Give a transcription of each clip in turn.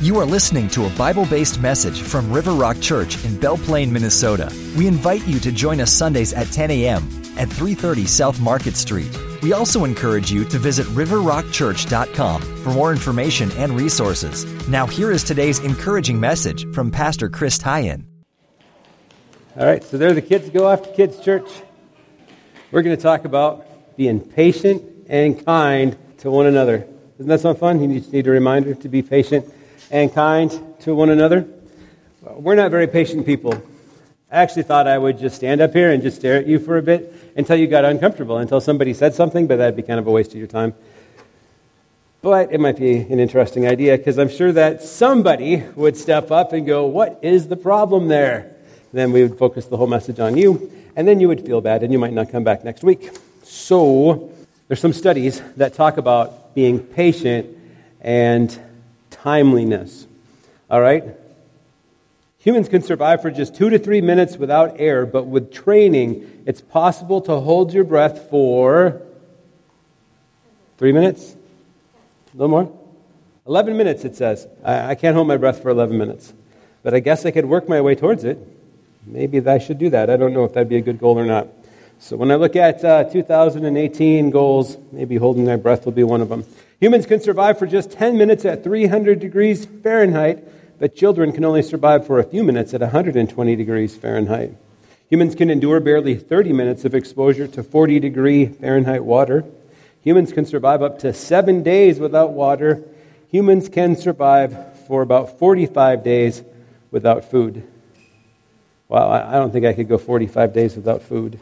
You are listening to a Bible based message from River Rock Church in Belle Plaine, Minnesota. We invite you to join us Sundays at 10 a.m. at 330 South Market Street. We also encourage you to visit riverrockchurch.com for more information and resources. Now, here is today's encouraging message from Pastor Chris Tyen. All right, so there the kids go off to kids' church. We're going to talk about being patient and kind to one another. Doesn't that sound fun? You just need a reminder to be patient and kind to one another. Uh, we're not very patient people. I actually thought I would just stand up here and just stare at you for a bit until you got uncomfortable, until somebody said something, but that'd be kind of a waste of your time. But it might be an interesting idea because I'm sure that somebody would step up and go, What is the problem there? Then we would focus the whole message on you, and then you would feel bad and you might not come back next week. So, there's some studies that talk about being patient and timeliness. All right? Humans can survive for just two to three minutes without air, but with training, it's possible to hold your breath for three minutes? A little more? 11 minutes, it says. I, I can't hold my breath for 11 minutes, but I guess I could work my way towards it. Maybe I should do that. I don't know if that'd be a good goal or not. So when I look at uh, 2018 goals, maybe holding my breath will be one of them. Humans can survive for just 10 minutes at 300 degrees Fahrenheit, but children can only survive for a few minutes at 120 degrees Fahrenheit. Humans can endure barely 30 minutes of exposure to 40 degree Fahrenheit water. Humans can survive up to seven days without water. Humans can survive for about 45 days without food. Wow, I don't think I could go 45 days without food.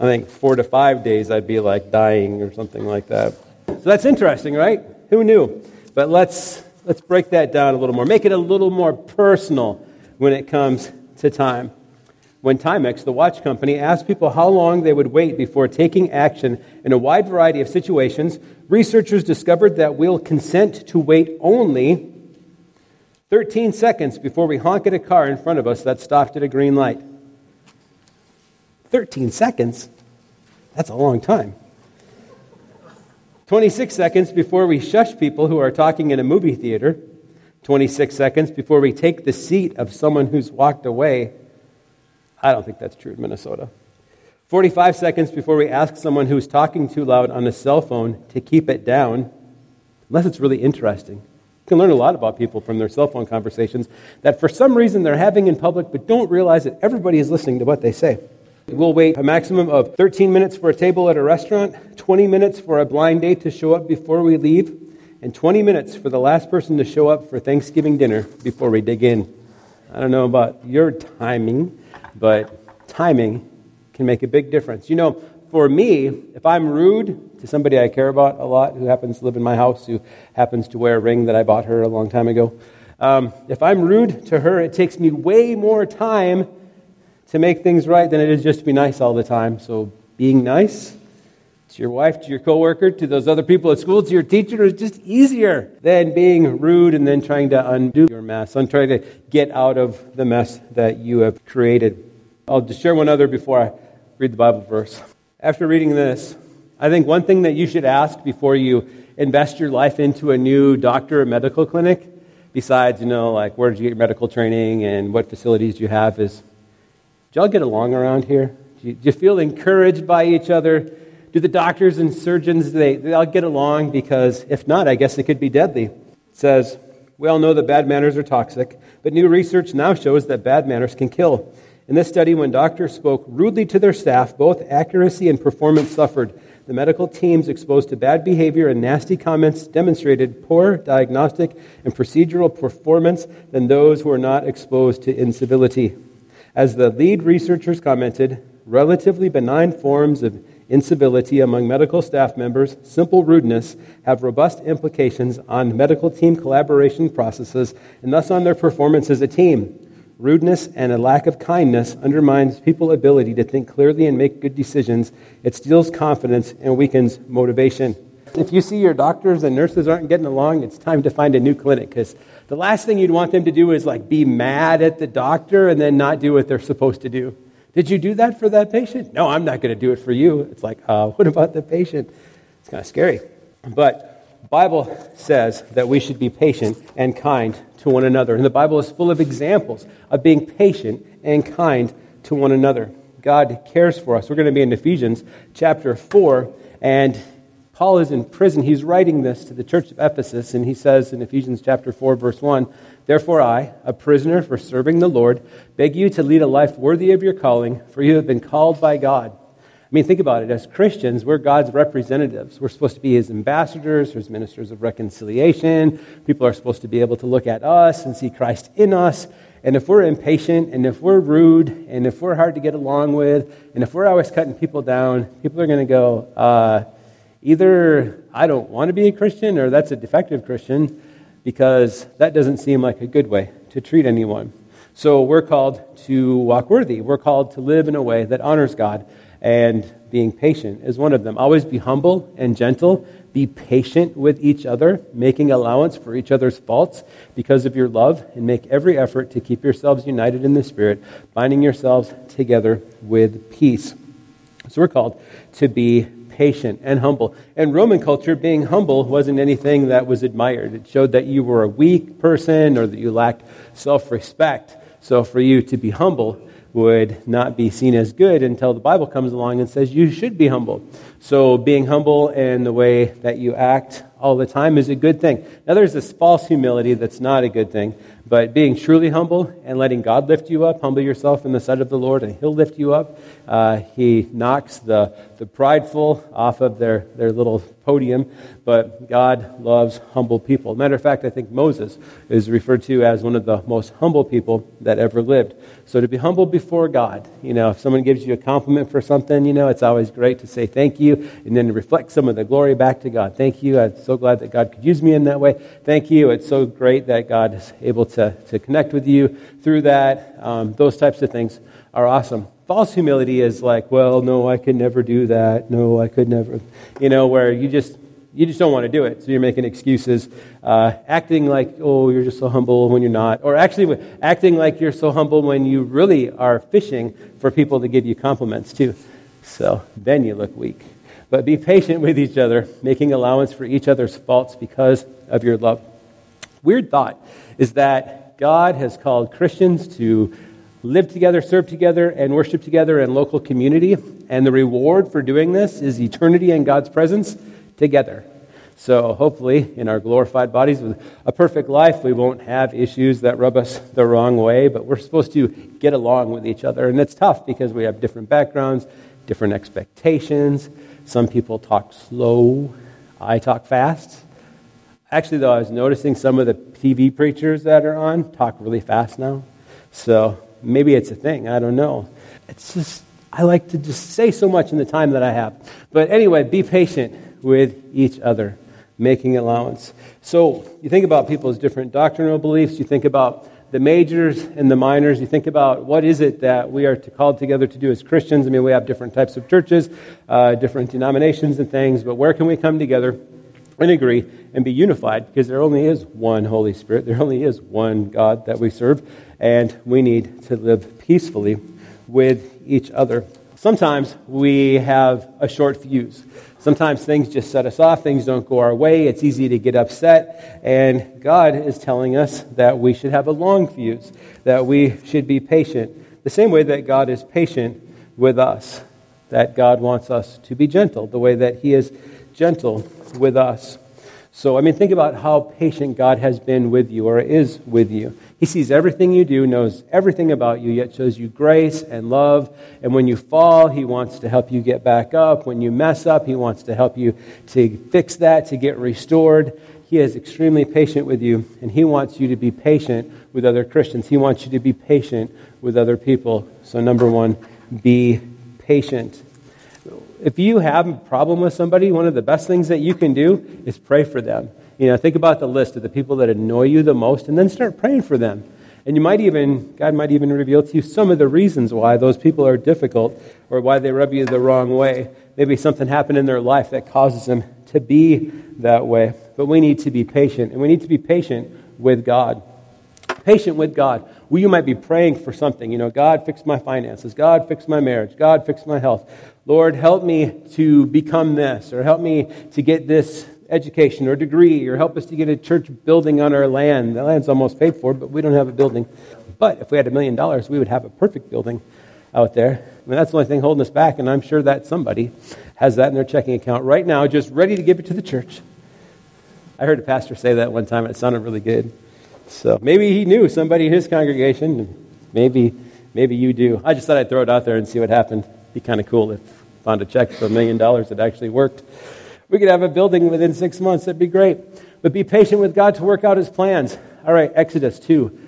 I think four to five days I'd be like dying or something like that. So that's interesting, right? Who knew? But let's, let's break that down a little more. Make it a little more personal when it comes to time. When Timex, the watch company, asked people how long they would wait before taking action in a wide variety of situations, researchers discovered that we'll consent to wait only 13 seconds before we honk at a car in front of us that stopped at a green light. 13 seconds? That's a long time. 26 seconds before we shush people who are talking in a movie theater. 26 seconds before we take the seat of someone who's walked away. I don't think that's true in Minnesota. 45 seconds before we ask someone who's talking too loud on a cell phone to keep it down, unless it's really interesting. You can learn a lot about people from their cell phone conversations that for some reason they're having in public but don't realize that everybody is listening to what they say. We'll wait a maximum of 13 minutes for a table at a restaurant, 20 minutes for a blind date to show up before we leave, and 20 minutes for the last person to show up for Thanksgiving dinner before we dig in. I don't know about your timing, but timing can make a big difference. You know, for me, if I'm rude to somebody I care about a lot who happens to live in my house, who happens to wear a ring that I bought her a long time ago, um, if I'm rude to her, it takes me way more time to make things right than it is just to be nice all the time. So being nice to your wife, to your coworker, to those other people at school, to your teacher is just easier than being rude and then trying to undo your mess, and trying to get out of the mess that you have created. I'll just share one other before I read the Bible verse. After reading this, I think one thing that you should ask before you invest your life into a new doctor or medical clinic, besides, you know, like where did you get your medical training and what facilities do you have, is do y'all get along around here? Do you, do you, feel encouraged by each other? Do the doctors and surgeons, they, they all get along? Because if not, I guess it could be deadly. It says, we all know that bad manners are toxic, but new research now shows that bad manners can kill. In this study, when doctors spoke rudely to their staff, both accuracy and performance suffered. The medical teams exposed to bad behavior and nasty comments demonstrated poor diagnostic and procedural performance than those who were not exposed to incivility. As the lead researchers commented, relatively benign forms of incivility among medical staff members, simple rudeness, have robust implications on medical team collaboration processes and thus on their performance as a team. Rudeness and a lack of kindness undermines people's ability to think clearly and make good decisions. It steals confidence and weakens motivation. If you see your doctors and nurses aren't getting along, it's time to find a new clinic because the last thing you'd want them to do is like be mad at the doctor and then not do what they're supposed to do. Did you do that for that patient? No, I'm not going to do it for you. It's like, uh, what about the patient? It's kind of scary. But Bible says that we should be patient and kind to one another. And the Bible is full of examples of being patient and kind to one another. God cares for us. We're going to be in Ephesians chapter 4, and Paul is in prison. He's writing this to the church of Ephesus, and he says in Ephesians chapter 4, verse 1 Therefore, I, a prisoner for serving the Lord, beg you to lead a life worthy of your calling, for you have been called by God. I mean, think about it. As Christians, we're God's representatives. We're supposed to be His ambassadors, His ministers of reconciliation. People are supposed to be able to look at us and see Christ in us. And if we're impatient, and if we're rude, and if we're hard to get along with, and if we're always cutting people down, people are going to go, uh, either I don't want to be a Christian, or that's a defective Christian because that doesn't seem like a good way to treat anyone. So we're called to walk worthy. We're called to live in a way that honors God, and being patient is one of them. Always be humble and gentle. Be patient with each other, making allowance for each other's faults because of your love, and make every effort to keep yourselves united in the Spirit, binding yourselves together with peace. So we're called to be patient and humble. And Roman culture, being humble wasn't anything that was admired. It showed that you were a weak person or that you lacked self respect. So for you to be humble would not be seen as good until the Bible comes along and says you should be humble. So being humble in the way that you act all the time is a good thing. Now, there's this false humility that's not a good thing, but being truly humble and letting God lift you up, humble yourself in the sight of the Lord, and He'll lift you up. Uh, he knocks the, the prideful off of their, their little podium, but God loves humble people. Matter of fact, I think Moses is referred to as one of the most humble people that ever lived. So to be humble before God, you know, if someone gives you a compliment for something, you know, it's always great to say thank you and then reflect some of the glory back to God. Thank you. I'm so glad that God could use me in that way. Thank you. It's so great that God is able to, to connect with you through that. Um, those types of things are awesome false humility is like, well, no, I could never do that. No, I could never. You know, where you just you just don't want to do it, so you're making excuses, uh, acting like, oh, you're just so humble when you're not, or actually acting like you're so humble when you really are fishing for people to give you compliments too. So then you look weak. But be patient with each other, making allowance for each other's faults because of your love. Weird thought is that God has called Christians to live together, serve together, and worship together in local community. And the reward for doing this is eternity in God's presence together. So hopefully, in our glorified bodies with a perfect life, we won't have issues that rub us the wrong way, but we're supposed to get along with each other. And it's tough because we have different backgrounds, different expectations. Some people talk slow, I talk fast. Actually, though, I was noticing some of the TV preachers that are on talk really fast now. So Maybe it's a thing. I don't know. It's just, I like to just say so much in the time that I have. But anyway, be patient with each other, making allowance. So you think about people's different doctrinal beliefs, you think about the majors and the minors. You think about what is it that we are to, called together to do as Christians. I mean, we have different types of churches, uh, different denominations and things, but where can we come together and agree and be unified? Because there only is one Holy Spirit, there only is one God that we serve, and we need to live peacefully with each other. Sometimes we have a short fuse. Sometimes things just set us off, things don't go our way, it's easy to get upset, and God is telling us that we should have a long fuse, that we should be patient, the same way that God is patient with us, that God wants us to be gentle, the way that He is gentle with us. So, I mean, think about how patient God has been with you or is with you. He sees everything you do, knows everything about you, yet shows you grace and love. And when you fall, He wants to help you get back up. When you mess up, He wants to help you to fix that, to get restored. He is extremely patient with you, and He wants you to be patient with other Christians. He wants you to be patient with other people. So, number one, be patient if you have a problem with somebody, one of the best things that you can do is pray for them. You know, think about the list of the people that annoy you the most and then start praying for them. And you might even, God might even reveal to you some of the reasons why those people are difficult or why they rub you the wrong way. Maybe something happened in their life that causes them to be that way. But we need to be patient, and we need to be patient with God. Patient with God. Well, you might be praying for something. You know, God, fix my finances. God, fix my marriage. God, fix my health. Lord, help me to become this, or help me to get this education or degree or help us to get a church building on our land. The land's almost paid for, but we don't have a building. But if we had a million dollars, we would have a perfect building out there. I mean, that's the only thing holding us back, and I'm sure that somebody has that in their checking account right now, just ready to give it to the church. I heard a pastor say that one time, and it sounded really good. So maybe he knew somebody in his congregation. Maybe, maybe you do. I just thought I'd throw it out there and see what happened. Be kind of cool if found a check for a million dollars that actually worked. We could have a building within six months. That'd be great. But be patient with God to work out his plans. All right, Exodus 2.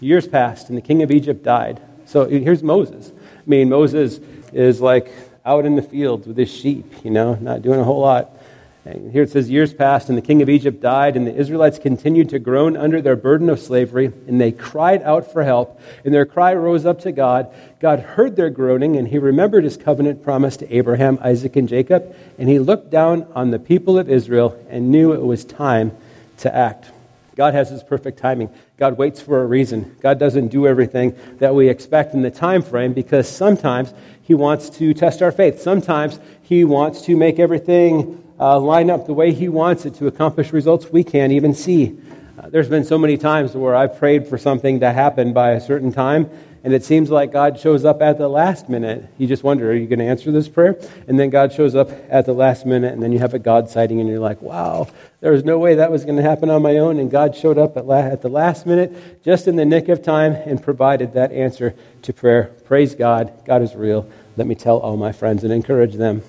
Years passed, and the king of Egypt died. So here's Moses. I mean, Moses is like out in the fields with his sheep, you know, not doing a whole lot. And here it says, Years passed, and the king of Egypt died, and the Israelites continued to groan under their burden of slavery, and they cried out for help, and their cry rose up to God. God heard their groaning, and he remembered his covenant promise to Abraham, Isaac, and Jacob, and he looked down on the people of Israel and knew it was time to act. God has his perfect timing. God waits for a reason. God doesn't do everything that we expect in the time frame because sometimes he wants to test our faith. Sometimes he wants to make everything uh, line up the way He wants it to accomplish results we can't even see. Uh, there's been so many times where I've prayed for something to happen by a certain time, and it seems like God shows up at the last minute. You just wonder, are you going to answer this prayer? And then God shows up at the last minute, and then you have a God sighting, and you're like, wow, there was no way that was going to happen on my own. And God showed up at, la- at the last minute, just in the nick of time, and provided that answer to prayer. Praise God. God is real. Let me tell all my friends and encourage them.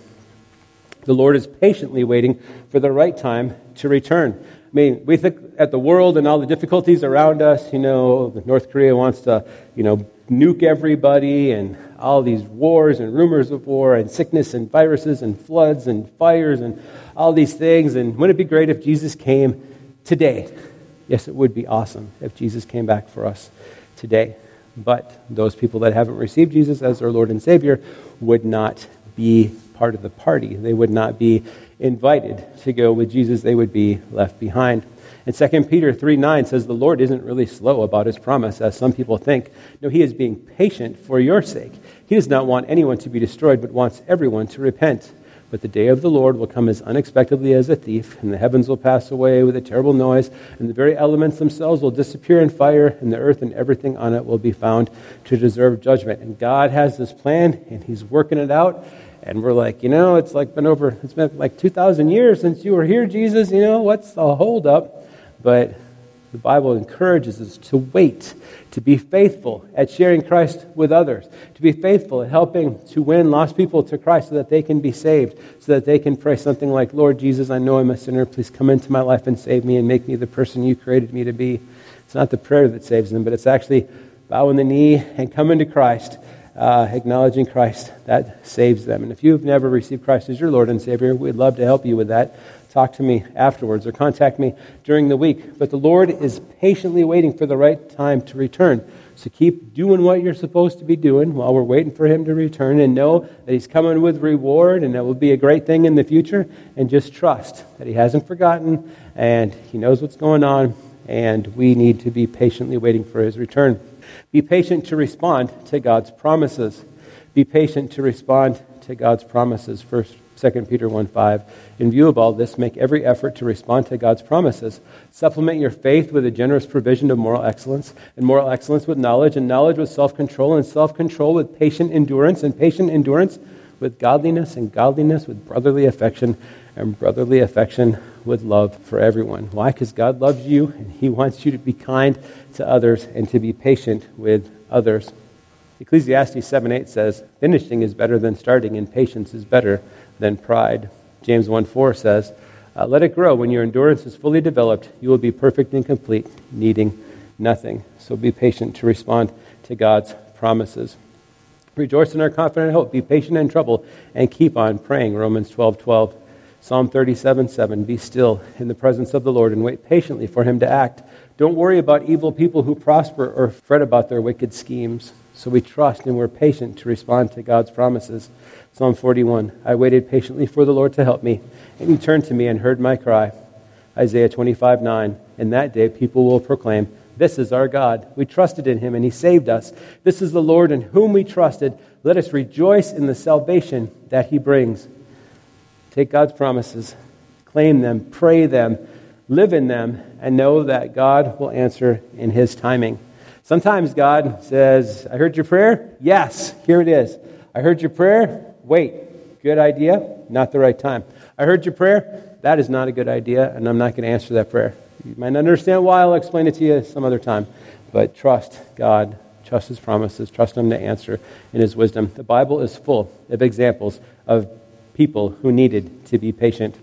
The Lord is patiently waiting for the right time to return. I mean, we think at the world and all the difficulties around us, you know, North Korea wants to, you know, nuke everybody and all these wars and rumors of war and sickness and viruses and floods and fires and all these things. And wouldn't it be great if Jesus came today? Yes, it would be awesome if Jesus came back for us today. But those people that haven't received Jesus as their Lord and Savior would not be part of the party. They would not be invited to go with Jesus, they would be left behind. And 2 Peter 3 9 says, The Lord isn't really slow about his promise, as some people think. No, he is being patient for your sake. He does not want anyone to be destroyed, but wants everyone to repent. But the day of the Lord will come as unexpectedly as a thief, and the heavens will pass away with a terrible noise, and the very elements themselves will disappear in fire, and the earth and everything on it will be found to deserve judgment. And God has this plan, and He's working it out, and we're like, you know, it's like been over, it's been like 2,000 years since you were here, Jesus. You know, what's the holdup? But the Bible encourages us to wait, to be faithful at sharing Christ with others, to be faithful at helping to win lost people to Christ so that they can be saved, so that they can pray something like, Lord Jesus, I know I'm a sinner. Please come into my life and save me and make me the person you created me to be. It's not the prayer that saves them, but it's actually bowing the knee and coming to Christ uh, acknowledging Christ, that saves them. And if you've never received Christ as your Lord and Savior, we'd love to help you with that. Talk to me afterwards or contact me during the week. But the Lord is patiently waiting for the right time to return. So keep doing what you're supposed to be doing while we're waiting for Him to return and know that He's coming with reward and that will be a great thing in the future. And just trust that He hasn't forgotten and He knows what's going on. And we need to be patiently waiting for His return. Be patient to respond to God's promises. Be patient to respond to God's promises. First, 2 Peter 1 5. In view of all this, make every effort to respond to God's promises. Supplement your faith with a generous provision of moral excellence, and moral excellence with knowledge, and knowledge with self control, and self control with patient endurance, and patient endurance with godliness, and godliness with brotherly affection, and brotherly affection with love for everyone. Why? Because God loves you and He wants you to be kind to others and to be patient with others. Ecclesiastes 7 8 says, Finishing is better than starting, and patience is better than pride. James 1 4 says, uh, Let it grow. When your endurance is fully developed, you will be perfect and complete, needing nothing. So be patient to respond to God's promises. Rejoice in our confident hope. Be patient in trouble and keep on praying. Romans 12 12. Psalm 37 7 Be still in the presence of the Lord and wait patiently for him to act. Don't worry about evil people who prosper or fret about their wicked schemes. So we trust and we're patient to respond to God's promises. Psalm 41 I waited patiently for the Lord to help me, and he turned to me and heard my cry. Isaiah 25 9 In that day people will proclaim, This is our God. We trusted in him and he saved us. This is the Lord in whom we trusted. Let us rejoice in the salvation that he brings. Take God's promises, claim them, pray them, live in them, and know that God will answer in His timing. Sometimes God says, I heard your prayer. Yes, here it is. I heard your prayer. Wait, good idea, not the right time. I heard your prayer. That is not a good idea, and I'm not going to answer that prayer. You might not understand why. I'll explain it to you some other time. But trust God, trust His promises, trust Him to answer in His wisdom. The Bible is full of examples of people who needed to be patient.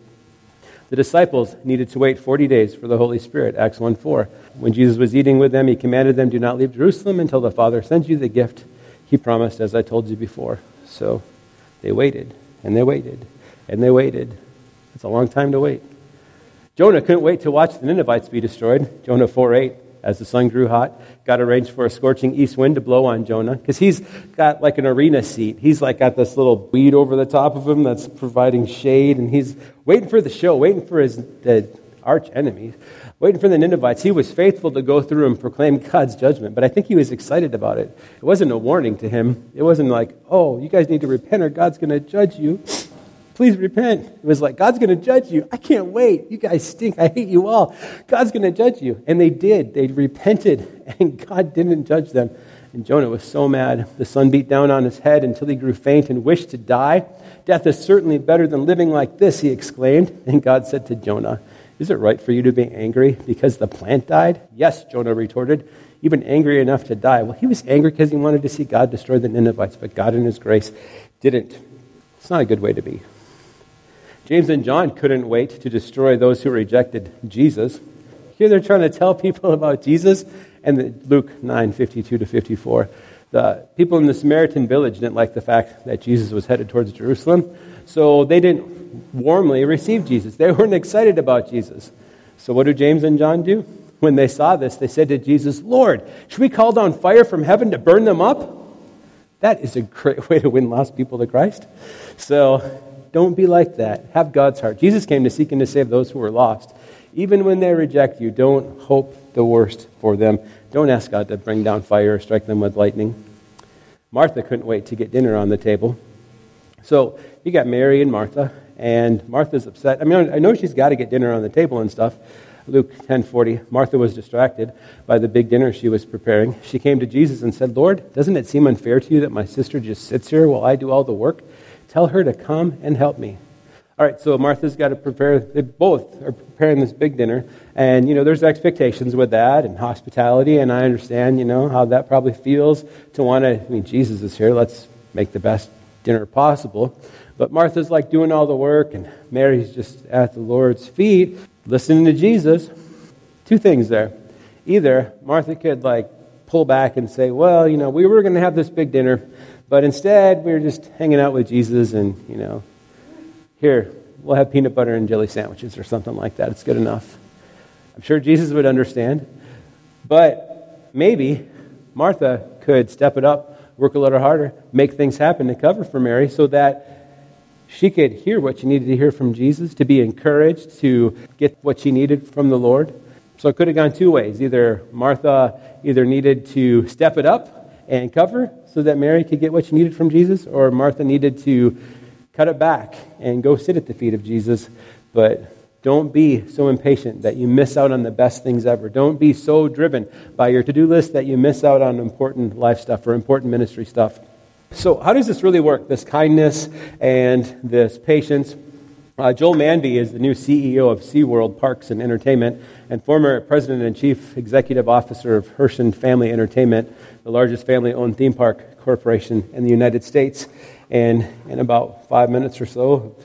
The disciples needed to wait 40 days for the Holy Spirit, Acts 1 4. When Jesus was eating with them, he commanded them, Do not leave Jerusalem until the Father sends you the gift he promised, as I told you before. So they waited, and they waited, and they waited. It's a long time to wait. Jonah couldn't wait to watch the Ninevites be destroyed. Jonah 4 8 as the sun grew hot. God arranged for a scorching east wind to blow on Jonah because he's got like an arena seat. He's like got this little weed over the top of him that's providing shade, and he's waiting for the show, waiting for his the arch enemies, waiting for the Ninevites. He was faithful to go through and proclaim God's judgment, but I think he was excited about it. It wasn't a warning to him. It wasn't like, oh, you guys need to repent or God's going to judge you. Please repent. It was like, God's going to judge you. I can't wait. You guys stink. I hate you all. God's going to judge you. And they did. They repented, and God didn't judge them. And Jonah was so mad. The sun beat down on his head until he grew faint and wished to die. Death is certainly better than living like this, he exclaimed. And God said to Jonah, Is it right for you to be angry because the plant died? Yes, Jonah retorted, even angry enough to die. Well, he was angry because he wanted to see God destroy the Ninevites, but God in his grace didn't. It's not a good way to be. James and John couldn't wait to destroy those who rejected Jesus. Here they're trying to tell people about Jesus, and Luke 9 52 to 54. The people in the Samaritan village didn't like the fact that Jesus was headed towards Jerusalem, so they didn't warmly receive Jesus. They weren't excited about Jesus. So, what do James and John do? When they saw this, they said to Jesus, Lord, should we call down fire from heaven to burn them up? That is a great way to win lost people to Christ. So, don't be like that. Have God's heart. Jesus came to seek and to save those who were lost. Even when they reject you, don't hope the worst for them. Don't ask God to bring down fire or strike them with lightning. Martha couldn't wait to get dinner on the table. So you got Mary and Martha, and Martha's upset. I mean, I know she's got to get dinner on the table and stuff. Luke 10:40. Martha was distracted by the big dinner she was preparing. She came to Jesus and said, "Lord, doesn't it seem unfair to you that my sister just sits here while I do all the work? Tell her to come and help me. All right, so Martha's got to prepare, they both are preparing this big dinner. And, you know, there's expectations with that and hospitality, and I understand, you know, how that probably feels to want to, I mean, Jesus is here, let's make the best dinner possible. But Martha's like doing all the work, and Mary's just at the Lord's feet, listening to Jesus. Two things there. Either Martha could, like, pull back and say, well, you know, we were going to have this big dinner, but instead, we were just hanging out with Jesus and, you know, here, we'll have peanut butter and jelly sandwiches or something like that. It's good enough. I'm sure Jesus would understand. But maybe Martha could step it up, work a little harder, make things happen to cover for Mary so that she could hear what she needed to hear from Jesus, to be encouraged, to get what she needed from the Lord. So it could have gone two ways. Either Martha either needed to step it up and cover, so that Mary could get what she needed from Jesus, or Martha needed to cut it back and go sit at the feet of Jesus. But don't be so impatient that you miss out on the best things ever. Don't be so driven by your to do list that you miss out on important life stuff or important ministry stuff. So, how does this really work? This kindness and this patience. Uh, Joel Manby is the new CEO of SeaWorld Parks and Entertainment and former president and chief executive officer of Herschend Family Entertainment, the largest family owned theme park corporation in the United States. And in about five minutes or so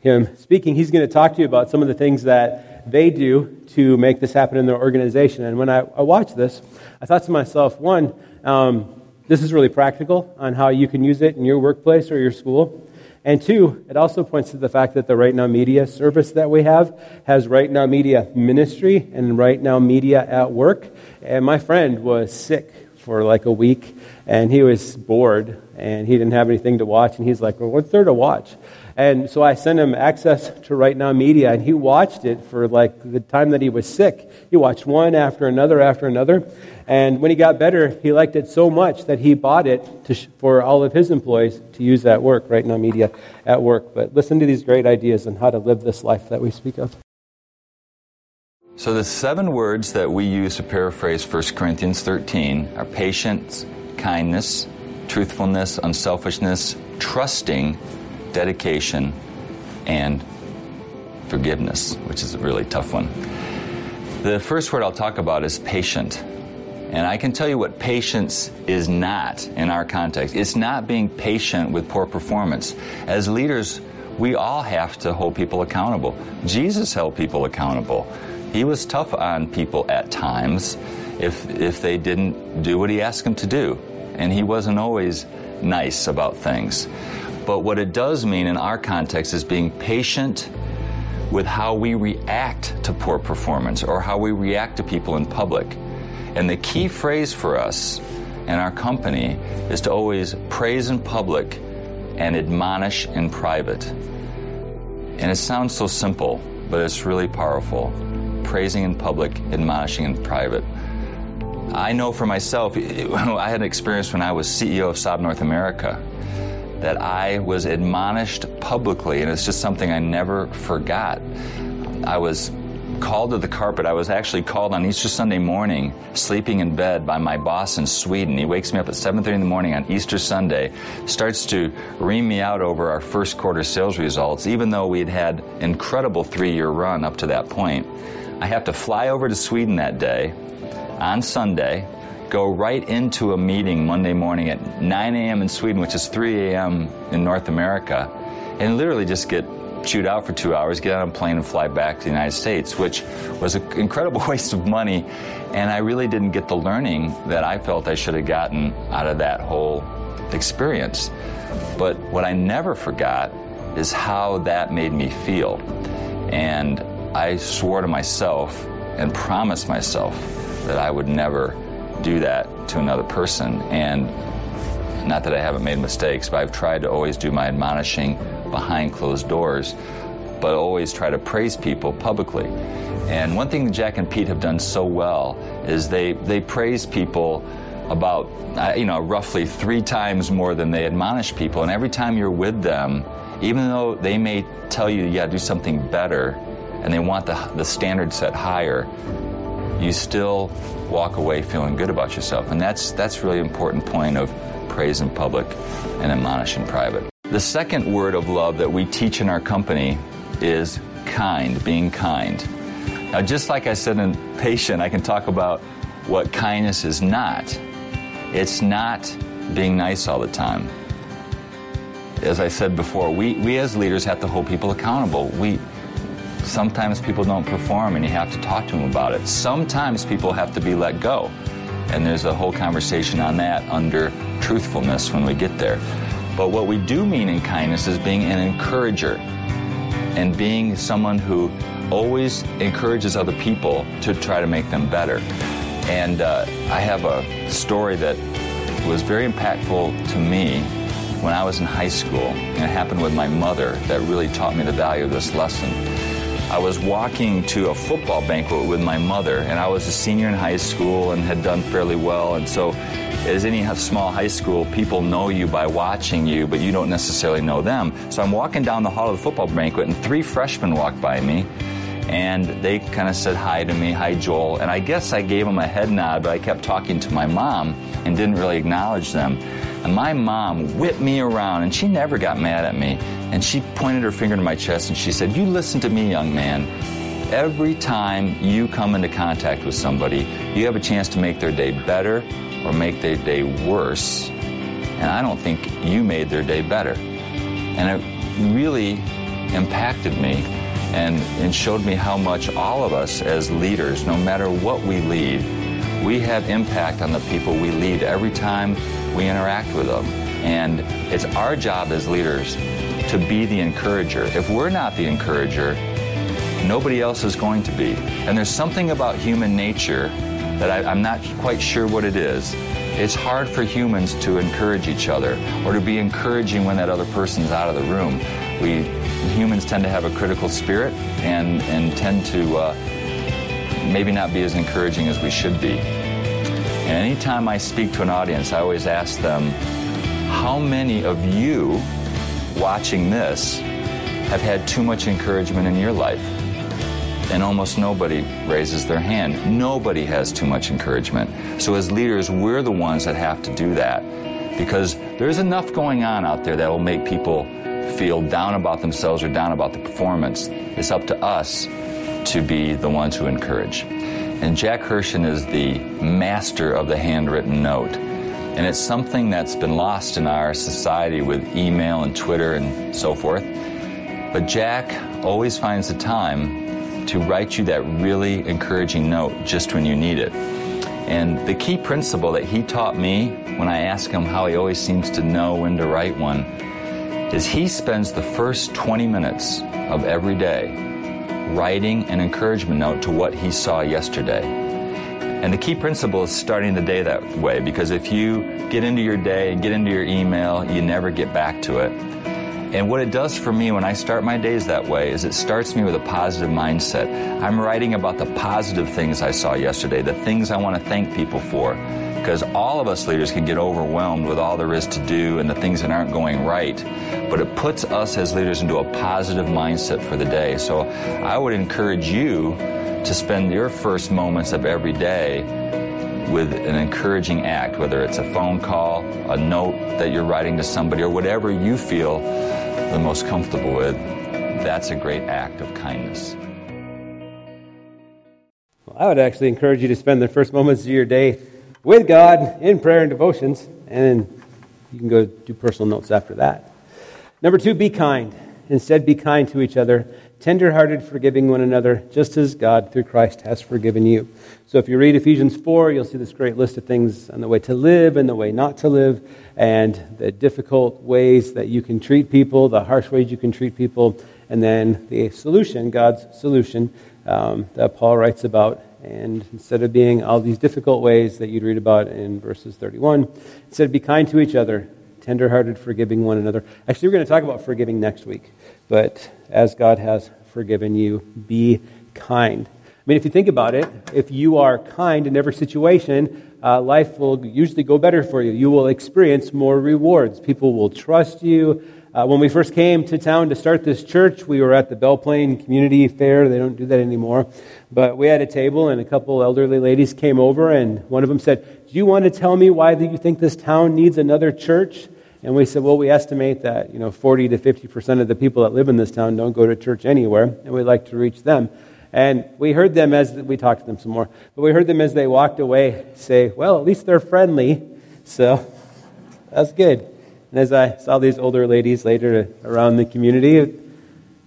him speaking, he's going to talk to you about some of the things that they do to make this happen in their organization. And when I, I watched this, I thought to myself, one, um, this is really practical on how you can use it in your workplace or your school. And two, it also points to the fact that the Right Now Media service that we have has Right Now Media ministry and Right Now Media at work. And my friend was sick for like a week and he was bored and he didn't have anything to watch. And he's like, Well, what's there to watch? And so I sent him access to Right Now Media, and he watched it for like the time that he was sick. He watched one after another after another. And when he got better, he liked it so much that he bought it sh- for all of his employees to use at work, Right Now Media at work. But listen to these great ideas on how to live this life that we speak of. So, the seven words that we use to paraphrase 1 Corinthians 13 are patience, kindness, truthfulness, unselfishness, trusting, dedication, and forgiveness, which is a really tough one. The first word I'll talk about is patient. And I can tell you what patience is not in our context. It's not being patient with poor performance. As leaders, we all have to hold people accountable. Jesus held people accountable. He was tough on people at times if, if they didn't do what he asked them to do. And he wasn't always nice about things. But what it does mean in our context is being patient with how we react to poor performance or how we react to people in public. And the key phrase for us and our company is to always praise in public and admonish in private. And it sounds so simple, but it's really powerful praising in public, admonishing in private. I know for myself, I had an experience when I was CEO of Saab North America that I was admonished publicly, and it's just something I never forgot. I was called to the carpet. I was actually called on Easter Sunday morning, sleeping in bed by my boss in Sweden. He wakes me up at 7:30 in the morning on Easter Sunday, starts to ream me out over our first quarter sales results, even though we had had incredible three-year run up to that point. I have to fly over to Sweden that day on Sunday, go right into a meeting Monday morning at 9 a.m. in Sweden, which is 3 a.m. in North America, and literally just get chewed out for two hours, get on a plane and fly back to the United States, which was an incredible waste of money. And I really didn't get the learning that I felt I should have gotten out of that whole experience. But what I never forgot is how that made me feel. And I swore to myself and promised myself that I would never do that to another person. And not that I haven't made mistakes, but I've tried to always do my admonishing behind closed doors, but always try to praise people publicly. And one thing Jack and Pete have done so well is they, they praise people about, uh, you know, roughly three times more than they admonish people. And every time you're with them, even though they may tell you you got to do something better, and they want the, the standard set higher, you still walk away feeling good about yourself. And that's, that's really important point of praise in public and admonish in private. The second word of love that we teach in our company is kind, being kind. Now, just like I said in patient, I can talk about what kindness is not. It's not being nice all the time. As I said before, we, we as leaders have to hold people accountable. We, Sometimes people don't perform and you have to talk to them about it. Sometimes people have to be let go. And there's a whole conversation on that under truthfulness when we get there. But what we do mean in kindness is being an encourager and being someone who always encourages other people to try to make them better. And uh, I have a story that was very impactful to me when I was in high school, and it happened with my mother that really taught me the value of this lesson. I was walking to a football banquet with my mother, and I was a senior in high school and had done fairly well. And so, as any small high school, people know you by watching you, but you don't necessarily know them. So I'm walking down the hall of the football banquet, and three freshmen walked by me, and they kind of said hi to me, hi Joel. And I guess I gave them a head nod, but I kept talking to my mom and didn't really acknowledge them. And my mom whipped me around, and she never got mad at me. And she pointed her finger to my chest and she said, You listen to me, young man. Every time you come into contact with somebody, you have a chance to make their day better or make their day worse. And I don't think you made their day better. And it really impacted me and, and showed me how much all of us as leaders, no matter what we lead, we have impact on the people we lead every time we interact with them. And it's our job as leaders to be the encourager. If we're not the encourager, nobody else is going to be. And there's something about human nature that I, am not quite sure what it is. It's hard for humans to encourage each other or to be encouraging when that other person's out of the room. We humans tend to have a critical spirit and, and tend to uh, maybe not be as encouraging as we should be. And anytime I speak to an audience, I always ask them, how many of you watching this have had too much encouragement in your life? And almost nobody raises their hand. Nobody has too much encouragement. So, as leaders, we're the ones that have to do that because there's enough going on out there that will make people feel down about themselves or down about the performance. It's up to us to be the ones who encourage. And Jack Herschend is the master of the handwritten note. And it's something that's been lost in our society with email and Twitter and so forth. But Jack always finds the time to write you that really encouraging note just when you need it. And the key principle that he taught me when I ask him how he always seems to know when to write one is he spends the first 20 minutes of every day writing an encouragement note to what he saw yesterday. And the key principle is starting the day that way because if you get into your day and get into your email, you never get back to it. And what it does for me when I start my days that way is it starts me with a positive mindset. I'm writing about the positive things I saw yesterday, the things I want to thank people for because all of us leaders can get overwhelmed with all there is to do and the things that aren't going right. But it puts us as leaders into a positive mindset for the day. So I would encourage you to spend your first moments of every day with an encouraging act, whether it's a phone call, a note that you're writing to somebody, or whatever you feel the most comfortable with. That's a great act of kindness. I would actually encourage you to spend the first moments of your day with God in prayer and devotions, and then you can go do personal notes after that. Number two, be kind. Instead, be kind to each other, tenderhearted, forgiving one another, just as God through Christ has forgiven you. So if you read Ephesians 4, you'll see this great list of things on the way to live and the way not to live, and the difficult ways that you can treat people, the harsh ways you can treat people, and then the solution, God's solution, um, that Paul writes about and instead of being all these difficult ways that you'd read about in verses 31, instead be kind to each other, tenderhearted, forgiving one another. Actually, we're going to talk about forgiving next week. But as God has forgiven you, be kind. I mean, if you think about it, if you are kind in every situation, uh, life will usually go better for you. You will experience more rewards. People will trust you. Uh, when we first came to town to start this church, we were at the Belle Plaine Community Fair. They don't do that anymore. But we had a table, and a couple elderly ladies came over, and one of them said, Do you want to tell me why you think this town needs another church? And we said, Well, we estimate that you know, 40 to 50% of the people that live in this town don't go to church anywhere, and we'd like to reach them. And we heard them as we talked to them some more, but we heard them as they walked away say, Well, at least they're friendly. So that's good. And as I saw these older ladies later around the community,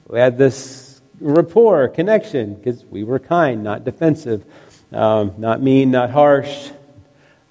we had this rapport, connection, because we were kind, not defensive, um, not mean, not harsh.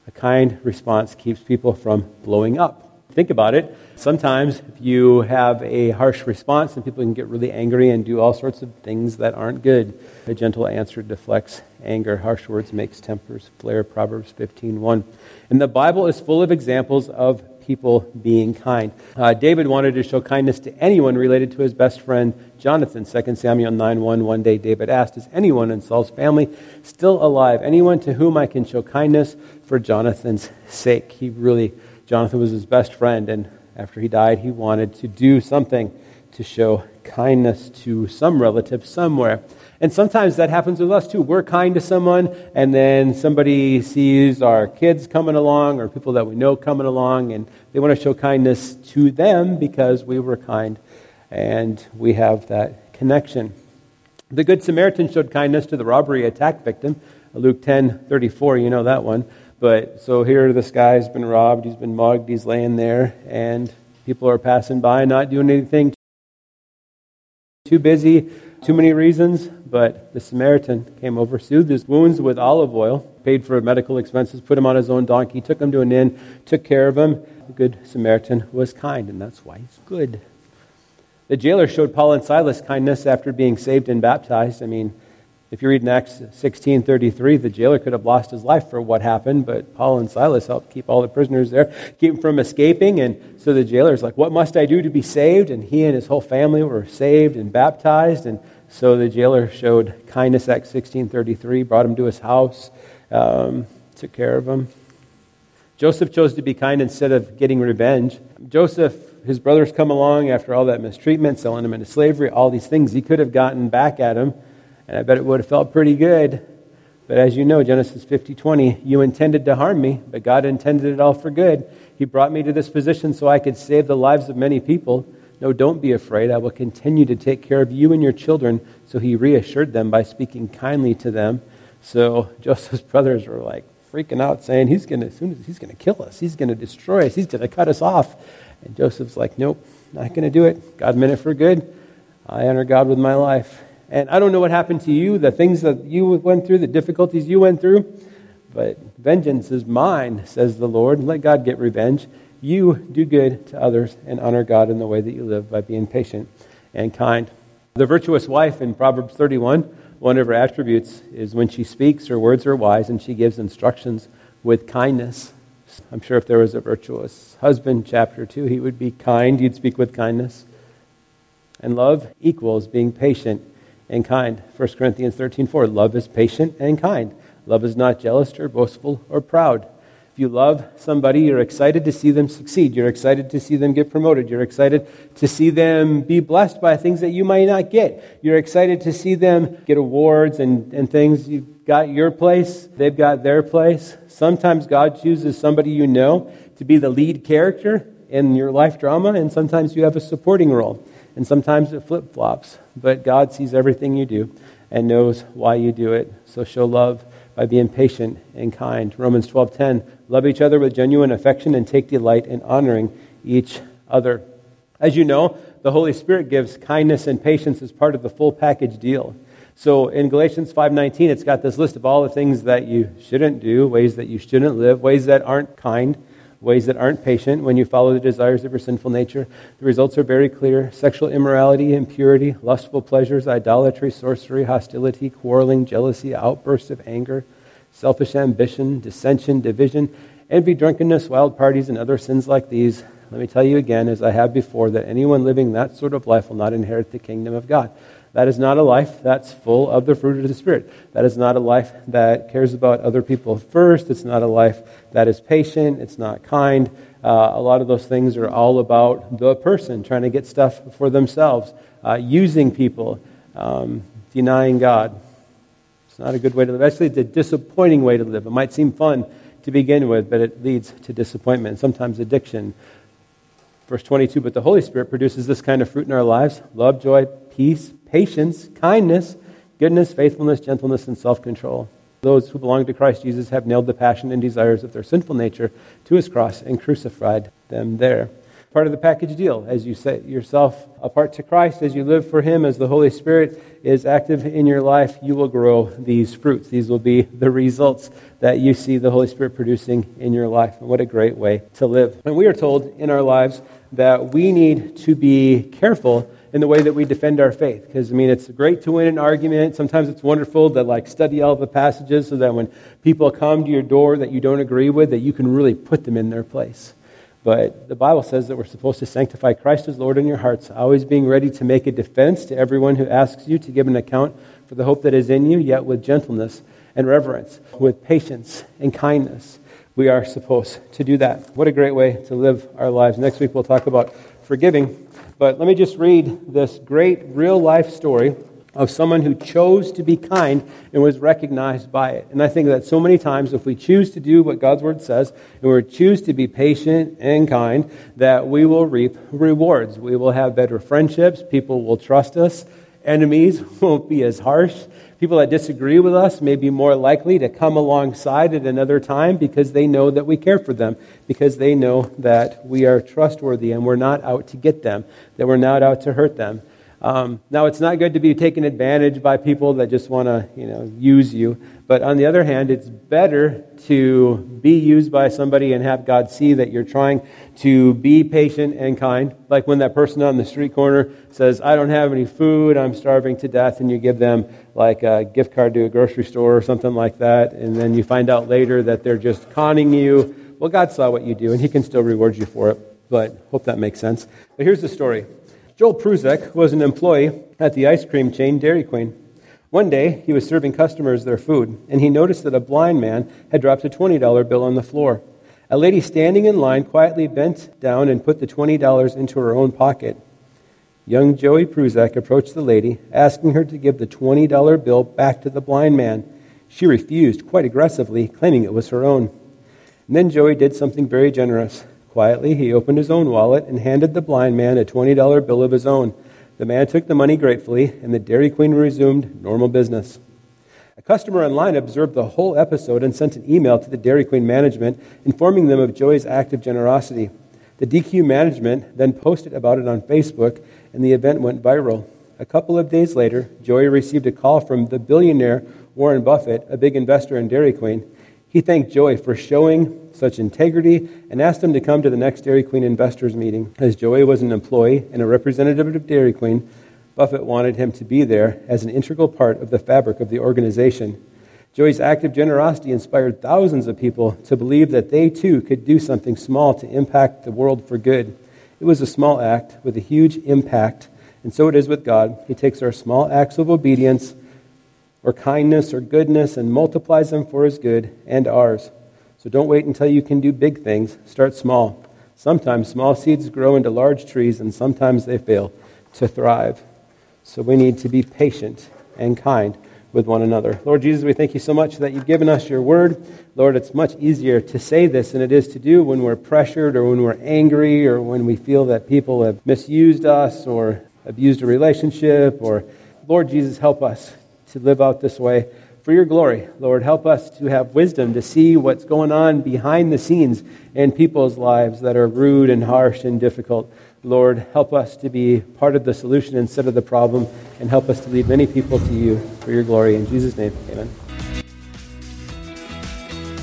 A kind response keeps people from blowing up. Think about it. Sometimes if you have a harsh response, then people can get really angry and do all sorts of things that aren't good. A gentle answer deflects anger. Harsh words makes tempers flare. Proverbs 15:1. And the Bible is full of examples of people being kind. Uh, David wanted to show kindness to anyone related to his best friend Jonathan. 2 Samuel 9 1. One day David asked, Is anyone in Saul's family still alive? Anyone to whom I can show kindness for Jonathan's sake? He really, Jonathan was his best friend, and after he died, he wanted to do something to show kindness to some relative somewhere. And sometimes that happens with us too. We're kind to someone, and then somebody sees our kids coming along or people that we know coming along, and they want to show kindness to them because we were kind and we have that connection. The Good Samaritan showed kindness to the robbery attack victim. Luke 10 34, you know that one. But so here this guy's been robbed, he's been mugged, he's laying there, and people are passing by, not doing anything, too busy, too many reasons, but the Samaritan came over, soothed his wounds with olive oil, paid for medical expenses, put him on his own donkey, took him to an inn, took care of him. The good Samaritan was kind, and that's why he's good. The jailer showed Paul and Silas kindness after being saved and baptized. I mean, If you read in Acts 16:33, the jailer could have lost his life for what happened, but Paul and Silas helped keep all the prisoners there, keep them from escaping. And so the jailer's like, "What must I do to be saved?" And he and his whole family were saved and baptized. And so the jailer showed kindness. Acts 16:33, brought him to his house, um, took care of him. Joseph chose to be kind instead of getting revenge. Joseph, his brothers come along after all that mistreatment, selling him into slavery, all these things. He could have gotten back at him and I bet it would have felt pretty good. But as you know, Genesis 50 20, you intended to harm me, but God intended it all for good. He brought me to this position so I could save the lives of many people. No, don't be afraid. I will continue to take care of you and your children. So he reassured them by speaking kindly to them. So Joseph's brothers were like freaking out, saying, He's going to, soon as he's going to kill us, he's going to destroy us, he's going to cut us off. And Joseph's like, Nope, not going to do it. God meant it for good. I honor God with my life. And I don't know what happened to you, the things that you went through, the difficulties you went through, but vengeance is mine, says the Lord. Let God get revenge. You do good to others and honor God in the way that you live by being patient and kind. The virtuous wife in Proverbs 31, one of her attributes is when she speaks, her words are wise and she gives instructions with kindness. I'm sure if there was a virtuous husband, chapter 2, he would be kind. You'd speak with kindness. And love equals being patient and kind. 1 Corinthians 13 4. Love is patient and kind. Love is not jealous or boastful or proud. If you love somebody, you're excited to see them succeed. You're excited to see them get promoted. You're excited to see them be blessed by things that you might not get. You're excited to see them get awards and, and things. You've got your place, they've got their place. Sometimes God chooses somebody you know to be the lead character in your life drama, and sometimes you have a supporting role and sometimes it flip flops. But God sees everything you do and knows why you do it. So show love by being patient and kind. Romans 12:10 Love each other with genuine affection and take delight in honoring each other. As you know, the Holy Spirit gives kindness and patience as part of the full package deal. So in Galatians 5:19 it's got this list of all the things that you shouldn't do, ways that you shouldn't live, ways that aren't kind ways that aren't patient when you follow the desires of your sinful nature. The results are very clear sexual immorality, impurity, lustful pleasures, idolatry, sorcery, hostility, quarreling, jealousy, outbursts of anger, selfish ambition, dissension, division, envy, drunkenness, wild parties, and other sins like these. Let me tell you again, as I have before, that anyone living that sort of life will not inherit the kingdom of God. That is not a life that's full of the fruit of the Spirit. That is not a life that cares about other people first. It's not a life that is patient. It's not kind. Uh, a lot of those things are all about the person trying to get stuff for themselves, uh, using people, um, denying God. It's not a good way to live. Actually, it's a disappointing way to live. It might seem fun to begin with, but it leads to disappointment sometimes addiction. Verse 22 But the Holy Spirit produces this kind of fruit in our lives love, joy, peace, patience, kindness, goodness, faithfulness, gentleness, and self control. Those who belong to Christ Jesus have nailed the passion and desires of their sinful nature to his cross and crucified them there. Part of the package deal, as you set yourself apart to Christ, as you live for him, as the Holy Spirit is active in your life, you will grow these fruits. These will be the results that you see the Holy Spirit producing in your life. And what a great way to live. And we are told in our lives that we need to be careful in the way that we defend our faith. Because, I mean, it's great to win an argument. Sometimes it's wonderful to, like, study all the passages so that when people come to your door that you don't agree with, that you can really put them in their place. But the Bible says that we're supposed to sanctify Christ as Lord in your hearts, always being ready to make a defense to everyone who asks you to give an account for the hope that is in you, yet with gentleness and reverence, with patience and kindness. We are supposed to do that. What a great way to live our lives. Next week we'll talk about forgiving. But let me just read this great real life story of someone who chose to be kind and was recognized by it. And I think that so many times, if we choose to do what God's Word says, and we choose to be patient and kind, that we will reap rewards. We will have better friendships, people will trust us, enemies won't be as harsh, People that disagree with us may be more likely to come alongside at another time because they know that we care for them, because they know that we are trustworthy and we're not out to get them, that we're not out to hurt them. Um, now, it's not good to be taken advantage by people that just want to, you know, use you. But on the other hand, it's better to be used by somebody and have God see that you're trying to be patient and kind. Like when that person on the street corner says, I don't have any food, I'm starving to death, and you give them like a gift card to a grocery store or something like that, and then you find out later that they're just conning you. Well, God saw what you do, and He can still reward you for it. But hope that makes sense. But here's the story. Joel Prusak was an employee at the ice cream chain Dairy Queen. One day, he was serving customers their food, and he noticed that a blind man had dropped a $20 bill on the floor. A lady standing in line quietly bent down and put the $20 into her own pocket. Young Joey Prusak approached the lady, asking her to give the $20 bill back to the blind man. She refused quite aggressively, claiming it was her own. And then Joey did something very generous. Quietly, he opened his own wallet and handed the blind man a $20 bill of his own. The man took the money gratefully, and the Dairy Queen resumed normal business. A customer online observed the whole episode and sent an email to the Dairy Queen management informing them of Joey's act of generosity. The DQ management then posted about it on Facebook, and the event went viral. A couple of days later, Joey received a call from the billionaire Warren Buffett, a big investor in Dairy Queen. He thanked Joey for showing such integrity and asked him to come to the next Dairy Queen investors meeting. As Joey was an employee and a representative of Dairy Queen, Buffett wanted him to be there as an integral part of the fabric of the organization. Joey's act of generosity inspired thousands of people to believe that they too could do something small to impact the world for good. It was a small act with a huge impact, and so it is with God. He takes our small acts of obedience or kindness or goodness and multiplies them for his good and ours. So don't wait until you can do big things. Start small. Sometimes small seeds grow into large trees, and sometimes they fail to thrive. So we need to be patient and kind with one another. Lord Jesus, we thank you so much that you've given us your word. Lord, it's much easier to say this than it is to do when we're pressured or when we're angry or when we feel that people have misused us or abused a relationship or Lord Jesus, help us to live out this way for your glory. Lord, help us to have wisdom to see what's going on behind the scenes in people's lives that are rude and harsh and difficult. Lord, help us to be part of the solution instead of the problem, and help us to lead many people to you for your glory. In Jesus' name, amen.